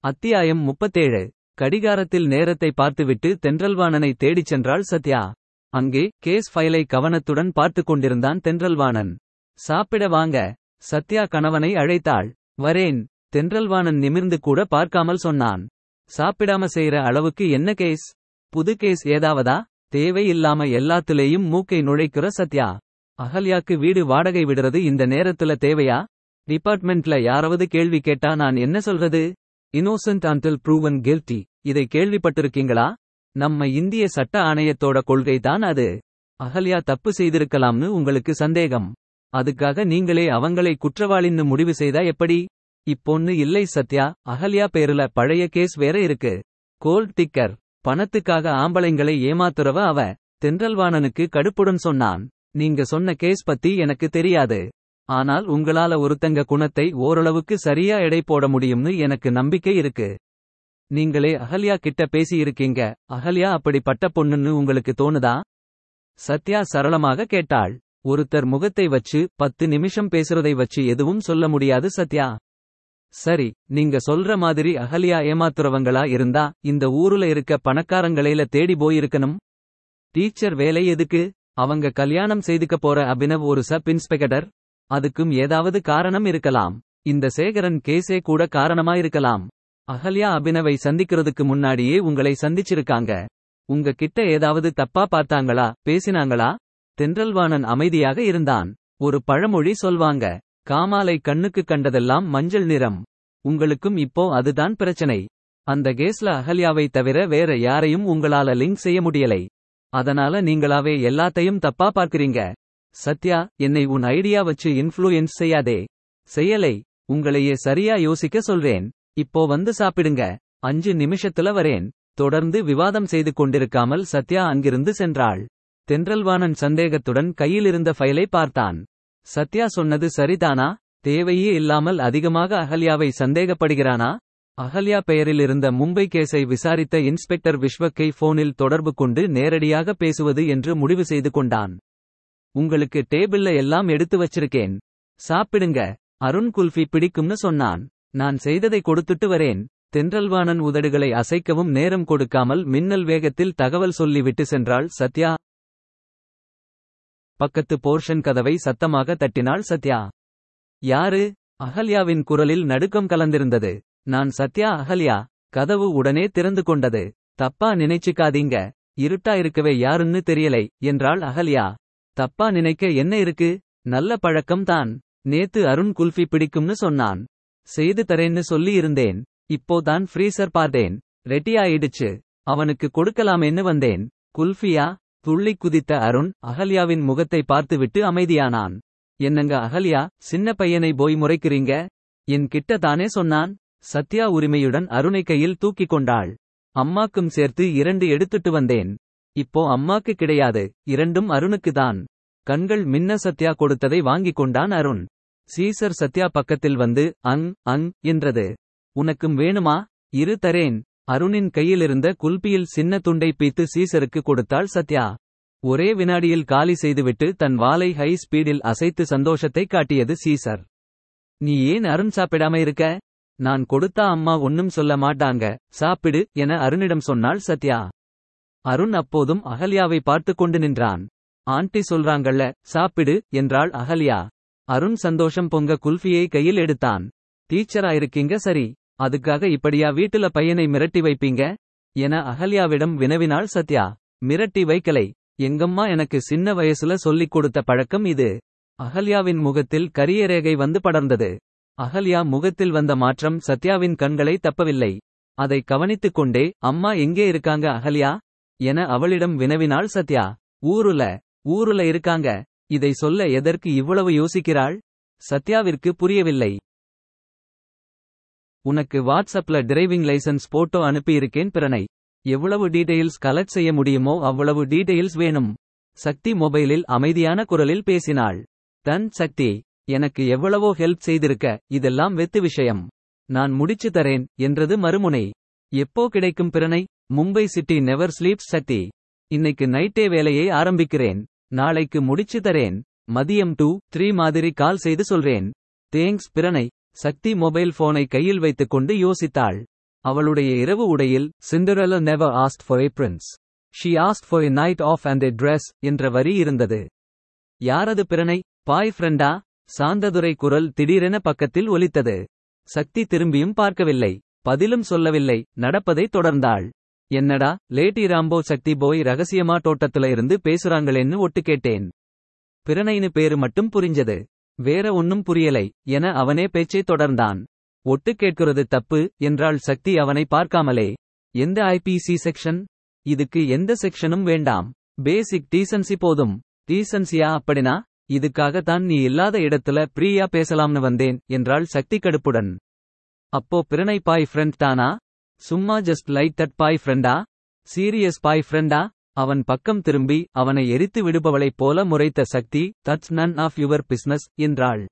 அத்தியாயம் முப்பத்தேழு. கடிகாரத்தில் நேரத்தை பார்த்துவிட்டு தென்றல்வாணனை தேடிச் சென்றாள் சத்யா. அங்கே கேஸ் ஃபைலை கவனத்துடன் பார்த்துக் கொண்டிருந்தான் தென்றல்வாணன். சாப்பிட வாங்க சத்யா கணவனை அழைத்தாள். வரேன் தென்றல்வாணன் நிமிர்ந்து கூட பார்க்காமல் சொன்னான். சாப்பிடாம செய்யற அளவுக்கு என்ன கேஸ்? புது கேஸ் ஏதாவதா? தேவையில்லாம எல்லாத்துலேயும் மூக்கை நுழைக்கிற சத்யா. அகல்யாக்கு வீடு வாடகை விடுறது இந்த நேரத்துல தேவையா? டிபார்ட்மெண்ட்ல யாராவது கேள்வி கேட்டா நான் என்ன சொல்றது? இன்னோசன்ட் அன்டில் ப்ரூவன் கில்டி இதை கேள்விப்பட்டிருக்கீங்களா? நம்ம இந்திய சட்ட ஆணையத்தோட கொள்கை தான் அது. அகல்யா தப்பு செய்திருக்கலாம்னு உங்களுக்கு சந்தேகம். அதுக்காக நீங்களே அவங்களை குற்றவாளின்னு முடிவு செய்தா எப்படி? இப்பொன்னு இல்லை சத்யா அகல்யா பேருல பழைய கேஸ் வேற இருக்கு. Gold digger. பணத்துக்காக ஆம்பளைங்களை ஏமாத்துறவ அவ. தென்றல்வாணனுக்கு கடுப்புடன் சொன்னான். நீங்க சொன்ன கேஸ் பத்தி எனக்கு தெரியாது. ஆனால் உங்களால ஒருத்தங்க குணத்தை ஓரளவுக்கு சரியா எடை போட முடியும்னு எனக்கு நம்பிக்கை இருக்கு. நீங்களே அகல்யா கிட்ட பேசி இருக்கீங்க அகல்யா அப்படிப்பட்ட பொண்ணுன்னு உங்களுக்கு தோணுதா? சத்யா சரளமாக கேட்டாள். ஒருத்தர் முகத்தை வச்சு பத்து நிமிஷம் பேசுறதை வச்சு எதுவும் சொல்ல முடியாது சத்யா. சரி நீங்க சொல்ற மாதிரி அகல்யா ஏமாத்துறவங்களா இருந்தா இந்த ஊருல இருக்க பணக்காரங்களைல தேடி போயிருக்கணும்? டீச்சர் வேலை எதுக்கு? அவங்க கல்யாணம் செய்துக்க போற அபினவ் ஒரு சப் இன்ஸ்பெக்டர். அதுக்கும் ஏதாவது காரணம் இருக்கலாம். இந்த சேகரன் கேஸே கூட காரணமா இருக்கலாம் அகல்யா அபினவை சந்திக்கிறதுக்கு முன்னாடியே உங்களை சந்திச்சிருக்காங்க. உங்க கிட்ட ஏதாவது தப்பா பார்த்தாங்களா? பேசினாங்களா? தென்றல்வாணன் அமைதியாக இருந்தான். ஒரு பழமொழி சொல்வாங்க. காமாலை கண்ணுக்கு கண்டதெல்லாம் மஞ்சள் நிறம். உங்களுக்கும் இப்போ அதுதான் பிரச்சனை. அந்த கேஸ்ல அகல்யாவை தவிர வேற யாரையும் உங்களால லிங்க் செய்ய முடியலை. அதனால நீங்களாவே எல்லாத்தையும் தப்பா பார்க்கிறீங்க. சத்யா என்னை உன் ஐடியா வச்சு இன்ஃப்ளூயன்ஸ் செய்யாதே. செய்யலை உங்களையே சரியா யோசிக்க சொல்றேன். இப்போ வந்து சாப்பிடுங்க. அஞ்சு நிமிஷத்துல வரேன். தொடர்ந்து விவாதம் செய்து கொண்டிருக்காமல் சத்யா அங்கிருந்து சென்றாள். தென்றல்வாணன் சந்தேகத்துடன் கையிலிருந்த ஃபைலை பார்த்தான். சத்யா சொன்னது சரிதானா? தேவையே இல்லாமல் அதிகமாக அகல்யாவை சந்தேகப்படுகிறானா? அகல்யா பெயரில் இருந்த மும்பை கேஸை விசாரித்த இன்ஸ்பெக்டர் விஸ்வக்கை போனில் தொடர்பு கொண்டு நேரடியாக பேசுவது என்று முடிவு செய்து கொண்டான். உங்களுக்கு டேபிள்ல எல்லாம் எடுத்து வச்சிருக்கேன். சாப்பிடுங்க. அருண் குல்ஃபி பிடிக்கும்னு சொன்னான். நான் செய்ததை கொடுத்துட்டு வரேன். தென்றல்வாணன் உதடுகளை அசைக்கவும் நேரம் கொடுக்காமல் மின்னல் வேகத்தில் தகவல் சொல்லிவிட்டு சென்றாள் சத்யா. பக்கத்து போர்ஷன் கதவை சத்தமாக தட்டினாள் சத்யா. யாரு? அகல்யாவின் குரலில் நடுக்கம் கலந்திருந்தது. நான் சத்யா அகல்யா. கதவு உடனே திறந்து கொண்டது. தப்பா நினைச்சுக்காதீங்க. இருட்டா இருக்கவே யாருன்னு தெரியலை என்றாள் அகல்யா. தப்பா நினைக்க என்ன இருக்கு? நல்ல பழக்கம் தான் நேத்து அருண் குல்ஃபி பிடிக்கும்னு சொன்னான். செய்து தரேன்னு சொல்லி இருந்தேன். இப்போ தான் ஃப்ரீசர் பார்த்தேன். ரெட்டி ஆயிடுச்சு. அவனுக்கு கொடுக்கலாமேன்னு வந்தேன். குல்ஃபியா? துள்ளி குதித்த அருண் அகல்யாவின் முகத்தை பார்த்துவிட்டு அமைதியானான். என்னங்க அகல்யா சின்ன பையனை போய் முறைக்கிறீங்க? என் கிட்ட தானே சொன்னான். சத்யா உரிமையுடன் அருணை கையில் தூக்கிக் கொண்டாள். அம்மாக்கும் சேர்த்து இரண்டு எடுத்துட்டு வந்தேன். இப்போ அம்மாக்கு கிடையாது இரண்டும் அருணுக்கு தான். கண்கள் மின்ன சத்யா கொடுத்ததை வாங்கிக் கொண்டான் அருண். சீசர் சத்யா பக்கத்தில் வந்து அங் அங் என்றது. உனக்கும் வேணுமா? இரு தரேன். அருணின் கையிலிருந்த குல்பியில் சின்ன துண்டை பீத்து சீசருக்கு கொடுத்தாள் சத்யா. ஒரே வினாடியில் காலி செய்துவிட்டு தன் வாலை ஹை ஸ்பீடில் அசைத்து சந்தோஷத்தை காட்டியது சீசர். நீ ஏன் அருண் சாப்பிடாம இருக்க? நான் கொடுத்தா அம்மா ஒன்னும் சொல்ல மாட்டாங்க. சாப்பிடு என அருணிடம் சொன்னாள் சத்யா. அருண் அப்போதும் அகல்யாவை பார்த்து கொண்டு நின்றான். ஆண்டி சொல்றாங்கள்ல சாப்பிடு என்றாள் அகல்யா. அருண் சந்தோஷம் பொங்க குல்ஃபியை கையில் எடுத்தான். டீச்சரா இருக்கீங்க சரி. அதுக்காக இப்படியா வீட்டுல பையனை மிரட்டி வைப்பீங்க? என அகல்யாவிடம் வினவினாள் சத்யா. மிரட்டி வைக்கலை. எங்கம்மா எனக்கு சின்ன வயசுல சொல்லிக் கொடுத்த பழக்கம் இது. அகல்யாவின் முகத்தில் கரிய ரேகை வந்து படர்ந்தது. அகல்யா முகத்தில் வந்த மாற்றம் சத்யாவின் கண்களை தப்பவில்லை. அதை கவனித்துக் கொண்டே அம்மா எங்கே இருக்காங்க அகல்யா? என அவளிடம் வினவினாள் சத்யா. ஊருல ஊருல இருக்காங்க. இதை சொல்ல எதற்கு இவ்வளவு யோசிக்கிறாள்? சத்யாவிற்கு புரியவில்லை. உனக்கு வாட்ஸ்அப்ல டிரைவிங் லைசன்ஸ் போட்டோ அனுப்பியிருக்கேன் பிறனை எவ்வளவு டீடைல்ஸ் கலெக்ட் செய்ய முடியுமோ அவ்வளவு டீடைல்ஸ் வேணும். சக்தி மொபைலில் அமைதியான குரலில் பேசினாள். தன் சக்தி எனக்கு எவ்வளவோ ஹெல்ப் செய்திருக்க இதெல்லாம் வெத்து விஷயம். நான் முடிச்சு தரேன் என்றது மறுமுனை. எப்போ கிடைக்கும் பிறனை Mumbai city never sleeps Shakti இன்னைக்கு நைட்டே வேலையை ஆரம்பிக்கிறேன். நாளைக்கு முடிச்சு தரேன். மதியம் டூ த்ரீ மாதிரி கால் செய்து சொல்றேன். தேங்க்ஸ் பிறனை சக்தி மொபைல் போனை கையில் வைத்துக்கொண்டு யோசித்தாள். அவளுடைய இரவு உடையில் Cinderella never asked for a prince she asked for a night off and a dress என்ற வரி இருந்தது. யாரது பிரணை பாய் ஃப்ரெண்டா? சாந்ததுரை குரல் திடீரென பக்கத்தில் ஒலித்தது. சக்தி திரும்பியும் பார்க்கவில்லை. பதிலும் சொல்லவில்லை. நடப்பதை தொடர்ந்தாள். என்னடா லேட்டி ராம்போ சக்தி போய் ரகசியமா தோட்டத்துல இருந்து பேசுறாங்களேன்னு ஒட்டு கேட்டேன். பிறனைனு பேரு மட்டும் புரிஞ்சது. வேற ஒன்னும் புரியலை என அவனே பேச்சை தொடர்ந்தான். ஒட்டு கேட்கிறது தப்பு என்றாள் சக்தி அவனை பார்க்காமலே. எந்த ஐபிசி செக்ஷன்? இதுக்கு எந்த செக்ஷனும் வேண்டாம். பேசிக் டீசன்சி போதும். டீசன்சியா அப்படினா? இதுக்காக தான் நீ இல்லாத இடத்துல ப்ரீயா பேசலாம்னு வந்தேன் என்றாள் சக்தி கடுப்புடன். அப்போ பிரணை பாய் ஃப்ரெண்ட் தானா? சும்மா ஜஸ்ட் லைக் தட் பாய் ஃப்ரெண்டா சீரியஸ் பாய் ஃப்ரெண்டா அவன் பக்கம் திரும்பி அவனை எரித்து விடுபவளைப் போல முறைத்த Shakti that's none of your business என்றாள்.